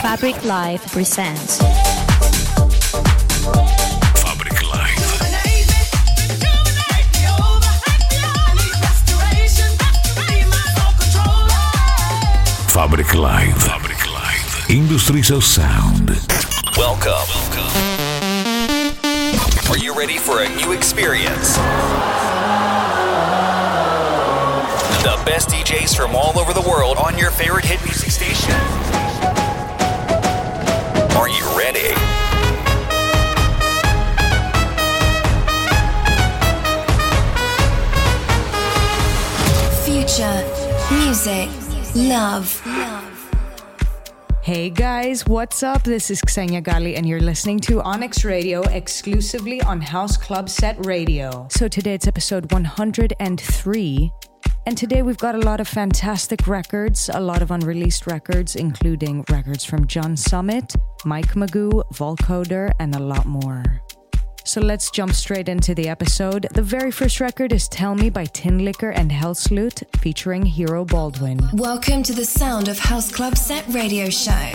Fabric Live presents. Fabric Live. Fabric Live. Fabric Live. Industries of Sound. Welcome. Are you ready for a new experience? The best DJs from all over the world on your favorite hit music station. Music, love. Hey guys, what's up? This is Xenia Ghali, and you're listening to Onyx Radio exclusively on House Club Set Radio. So today it's episode 103. And today we've got a lot of fantastic records, a lot of unreleased records, including records from John Summit, Mike Mago, Volkoder, and a lot more. So let's jump straight into the episode. The very first record is Tell Me by Tinlicker and Helsloot featuring Hero Baldwin. Welcome to the sound of House Club Set Radio Show.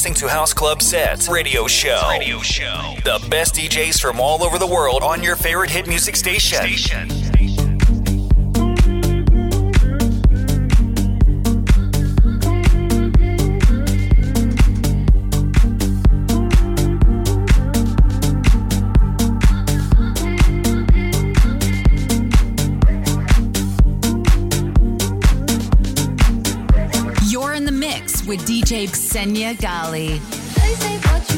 Listening to House Club Sets Radio Show. Radio Show. The best DJs from all over the world on your favorite hit music station. station. DJ Xenia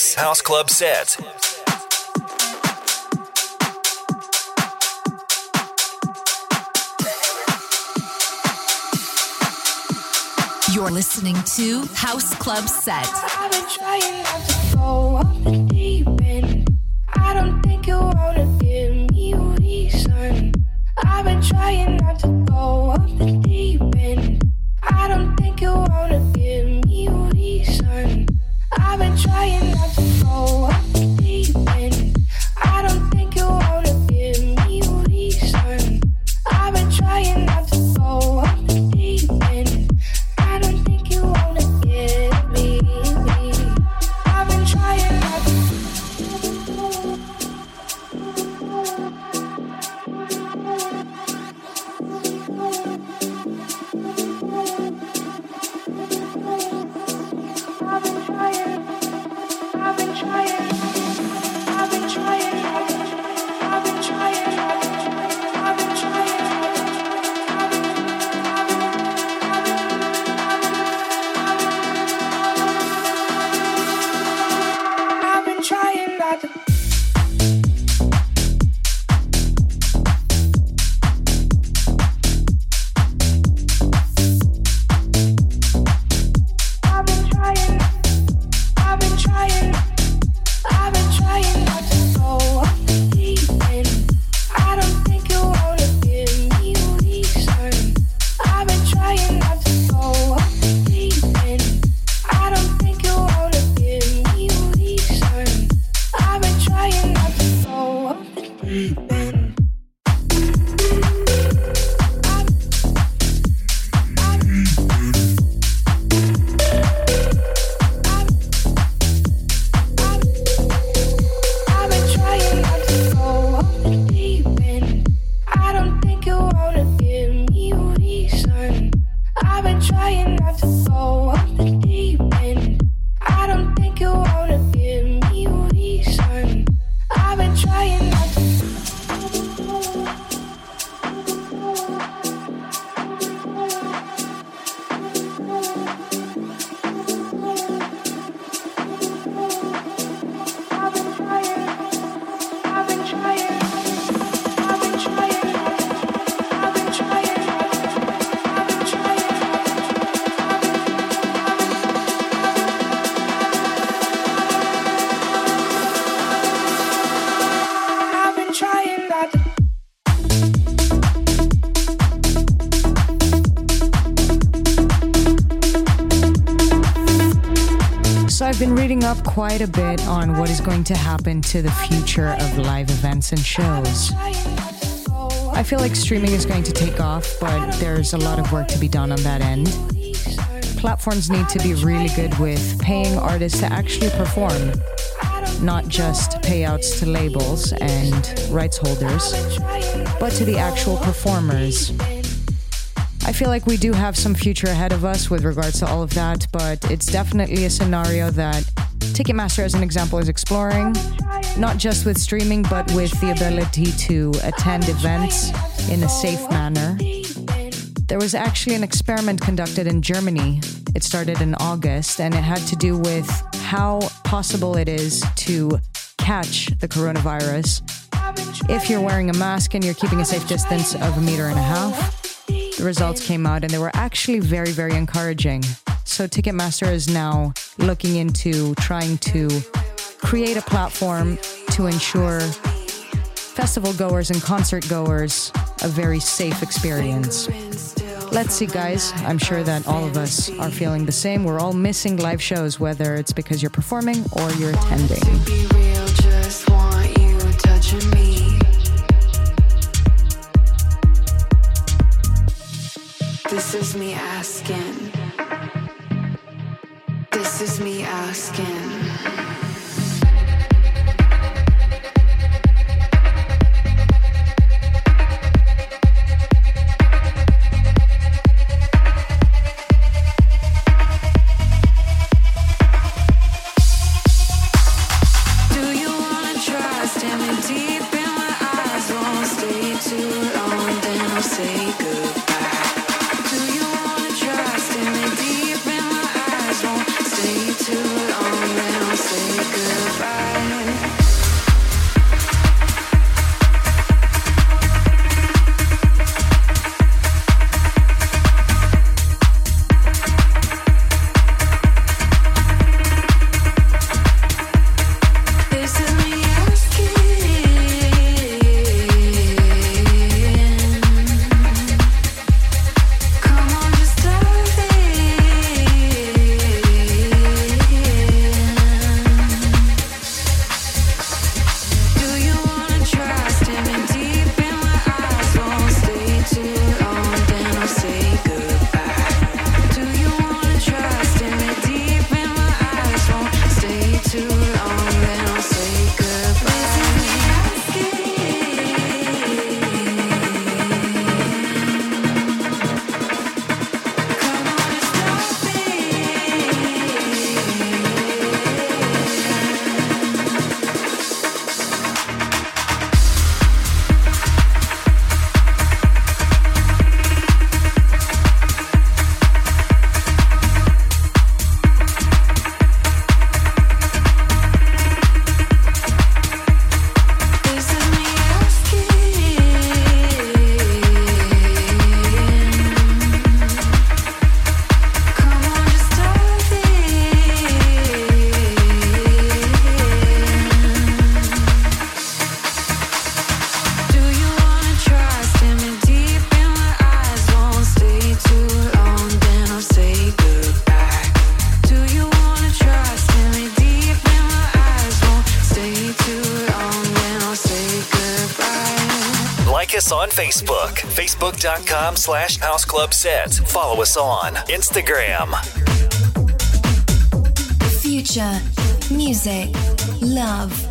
Ghali. House Club Set. You're listening to House Club Set. I've been trying not to go off the deep end. I don't think you wanna give me a reason. I've been trying not to go off the deep end. I don't think you wanna give me a reason. I've been trying quite a bit on what is going to happen to the future of live events and shows. I feel like streaming is going to take off, but there's a lot of work to be done on that end. Platforms need to be really good with paying artists to actually perform, not just payouts to labels and rights holders, but to the actual performers. I feel like we do have some future ahead of us with regards to all of that, but it's definitely a scenario that Ticketmaster, as an example, is exploring, not just with streaming, but with the ability to attend events in a safe manner. There was actually an experiment conducted in Germany. It started in August, and it had to do with how possible it is to catch the coronavirus if you're wearing a mask and you're keeping a safe distance of a meter and a half the results came out and they were actually very, very encouraging. So Ticketmaster is now looking into trying to create a platform to ensure festival goers and concert goers a very safe experience. Let's see, guys. I'm sure that all of us are feeling the same. We're all missing live shows, whether it's because you're performing or you're attending. This is me asking. This is me asking. facebook.com slash House Club Set. Follow us on Instagram. Future, music, love.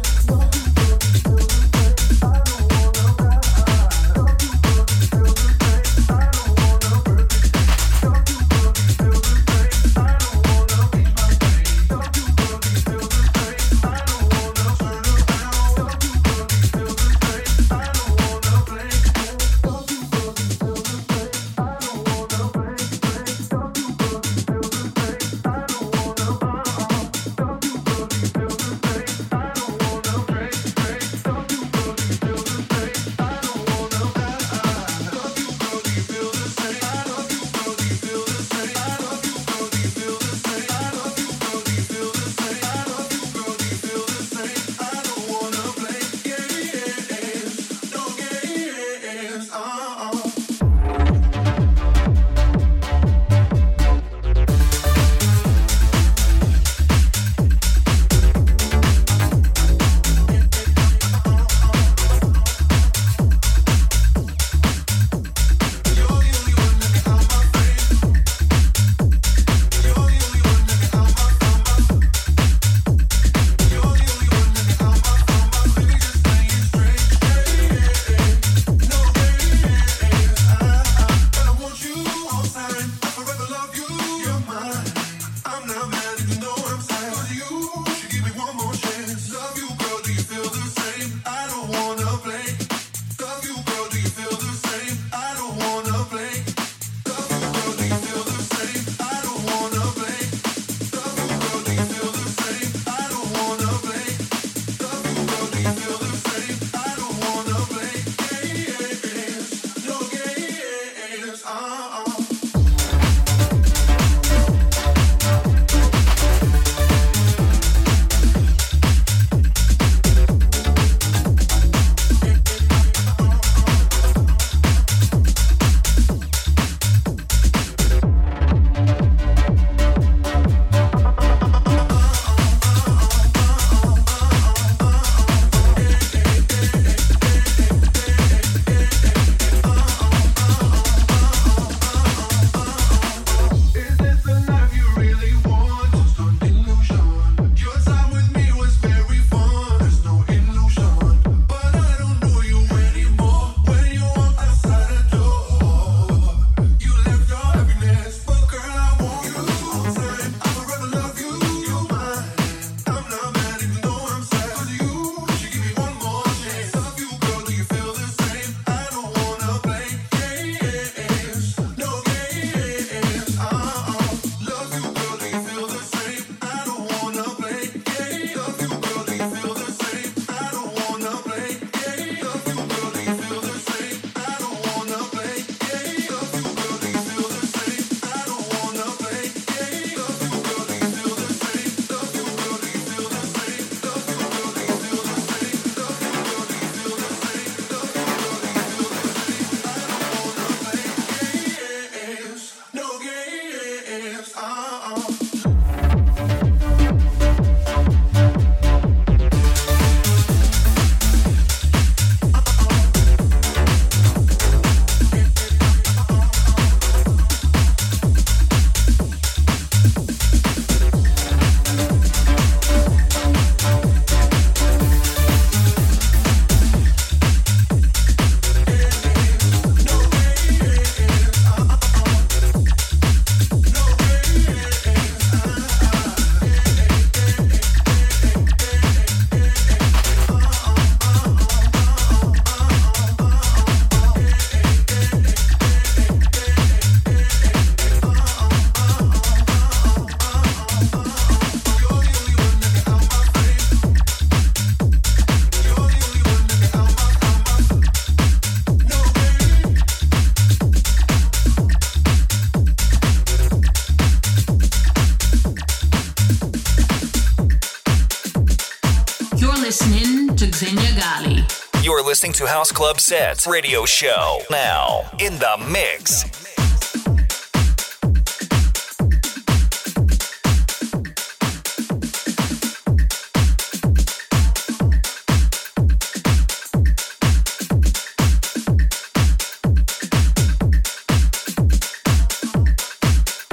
Listening to House Club Sets radio show. Now, in the mix.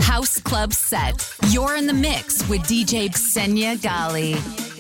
House Club Set. You're in the mix with DJ Xenia Ghali.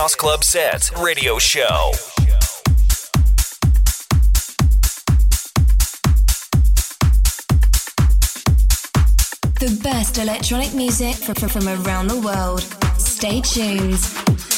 House Club Sets Radio Show. The best electronic music from, around the world. Stay tuned.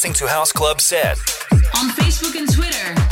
To House Club Set. On Facebook and Twitter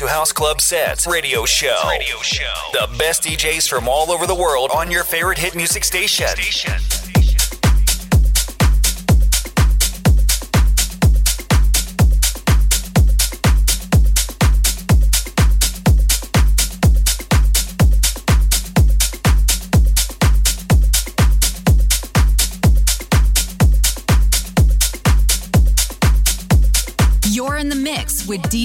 to House Club Sets Radio Show. Radio Show. The best DJs from all over the world on your favorite hit music station. station.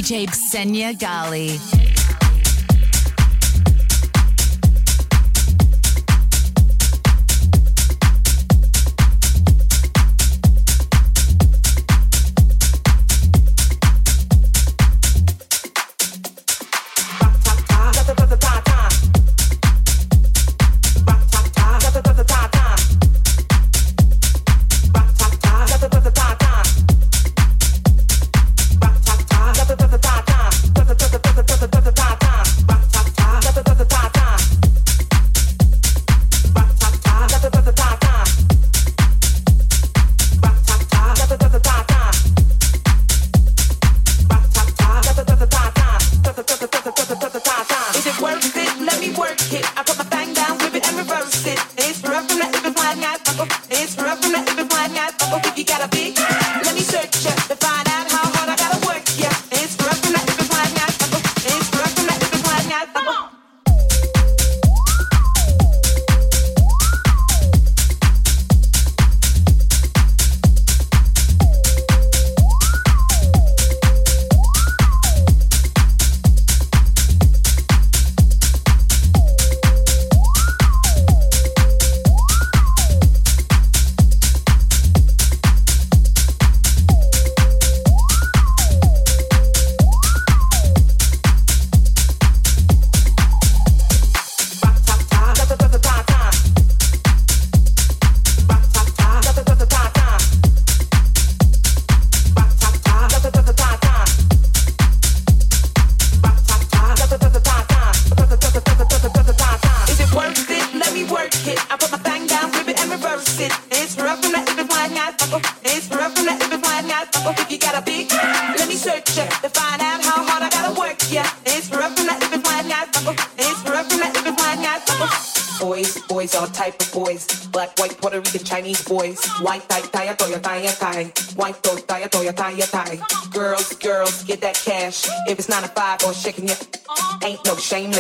DJ Xenia Ghali.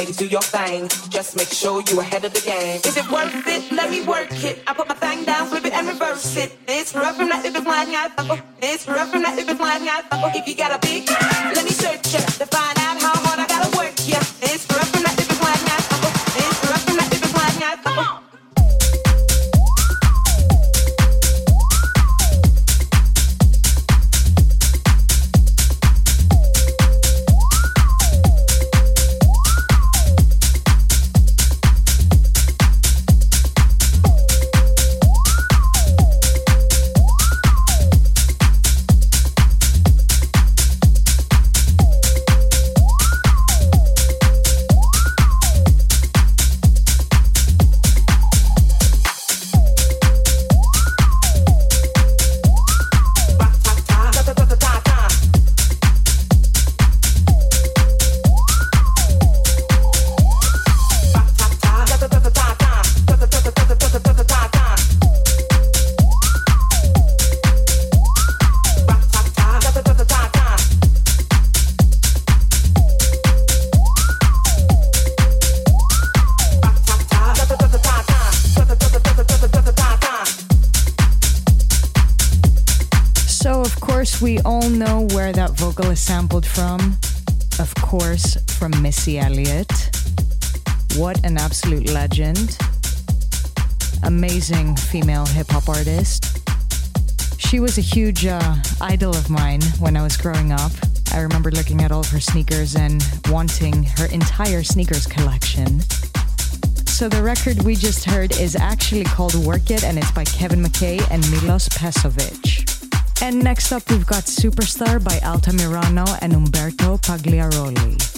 Ladies, do your thing. Just make sure you ahead of the game. Is it worth it? Let me work it. I put my thing down, flip it and reverse it. It's rough from that if it's flying out. Sampled from? Of course, from Missy Elliott. What an absolute legend. Amazing female hip hop artist. She was a huge uh, idol of mine when I was growing up. I remember looking at all of her sneakers and wanting her entire sneakers collection. So the record we just heard is actually called Work It and it's by Kevin McKay and Milos Pesovic. And next up, we've got Superstar by Altamirano and Umberto Pagliaroli.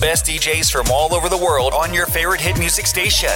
Best DJs from all over the world on your favorite hit music station.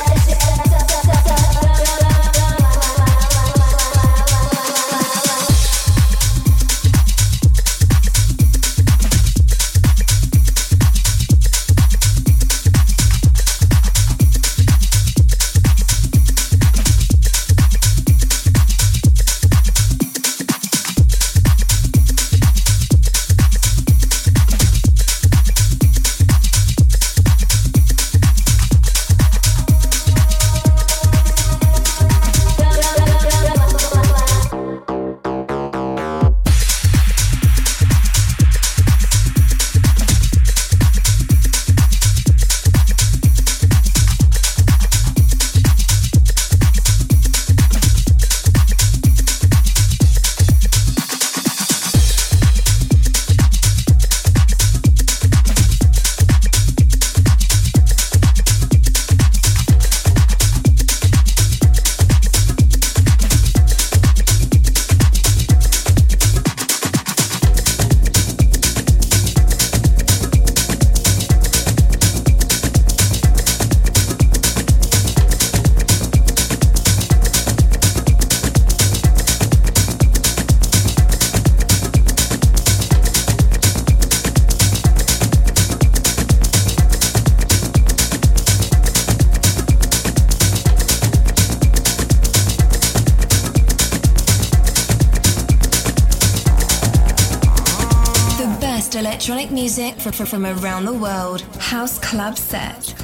From, around the world. House Club Set.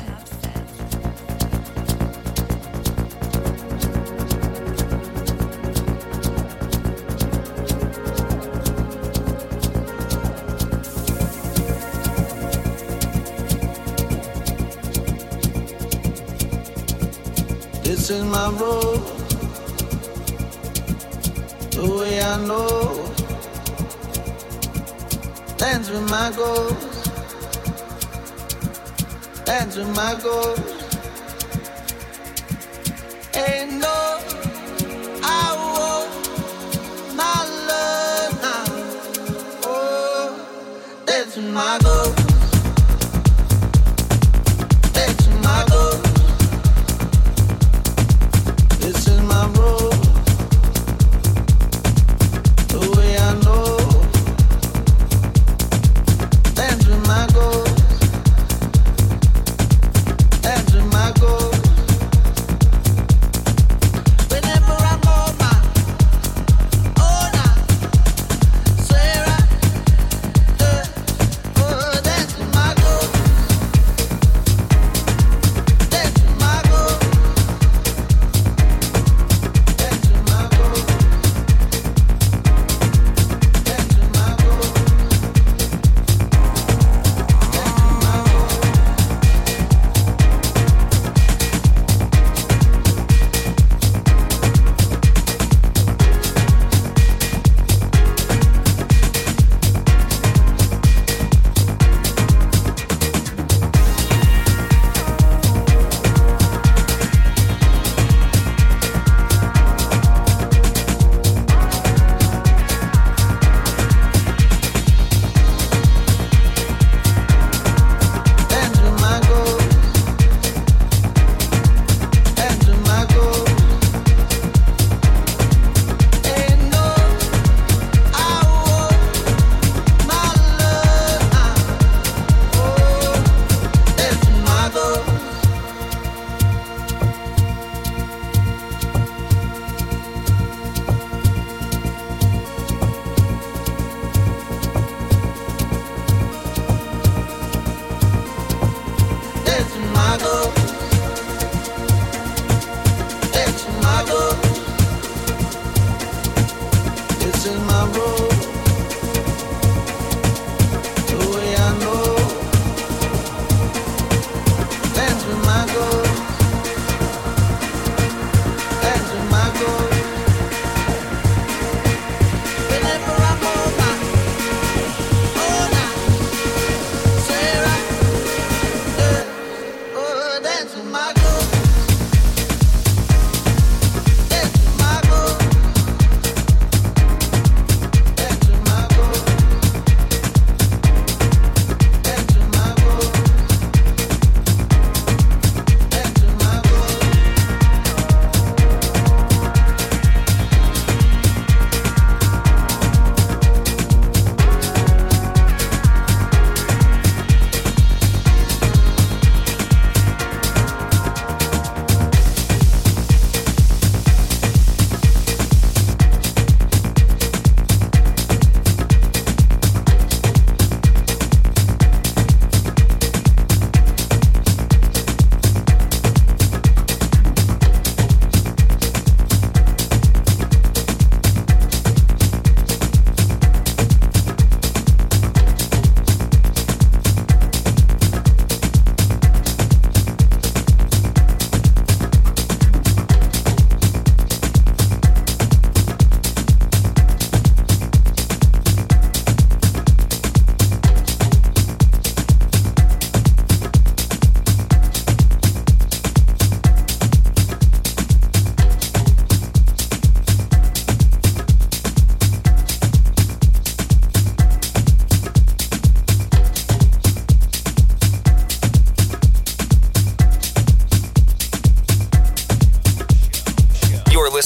This is my road, the way I know Dance with my goals. With my goals. No, I love. Oh, with my goals.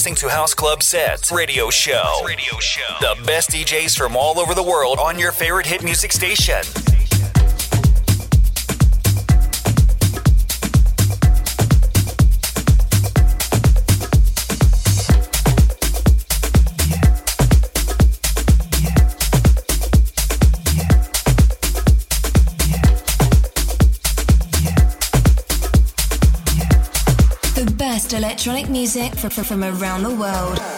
Listening to House Club Sets Radio Show. Radio Show. The best DJs from all over the world on your favorite hit music station. Best electronic music from, from around the world.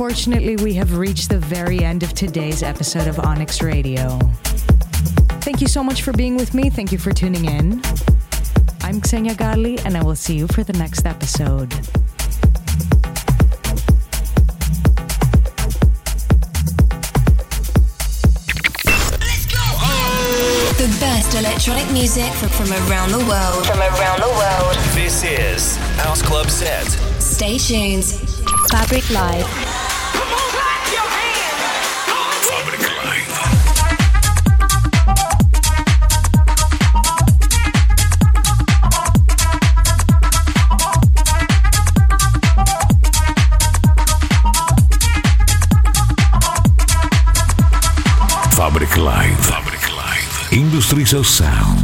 Unfortunately, we have reached the very end of today's episode of Onyx Radio. Thank you so much for being with me. Thank you for tuning in. I'm Xenia Ghali, and I will see you for the next episode. The best electronic music from, from around the world. From around the world. This is House Club Set. Stay tuned. Fabric Live. Of Sound.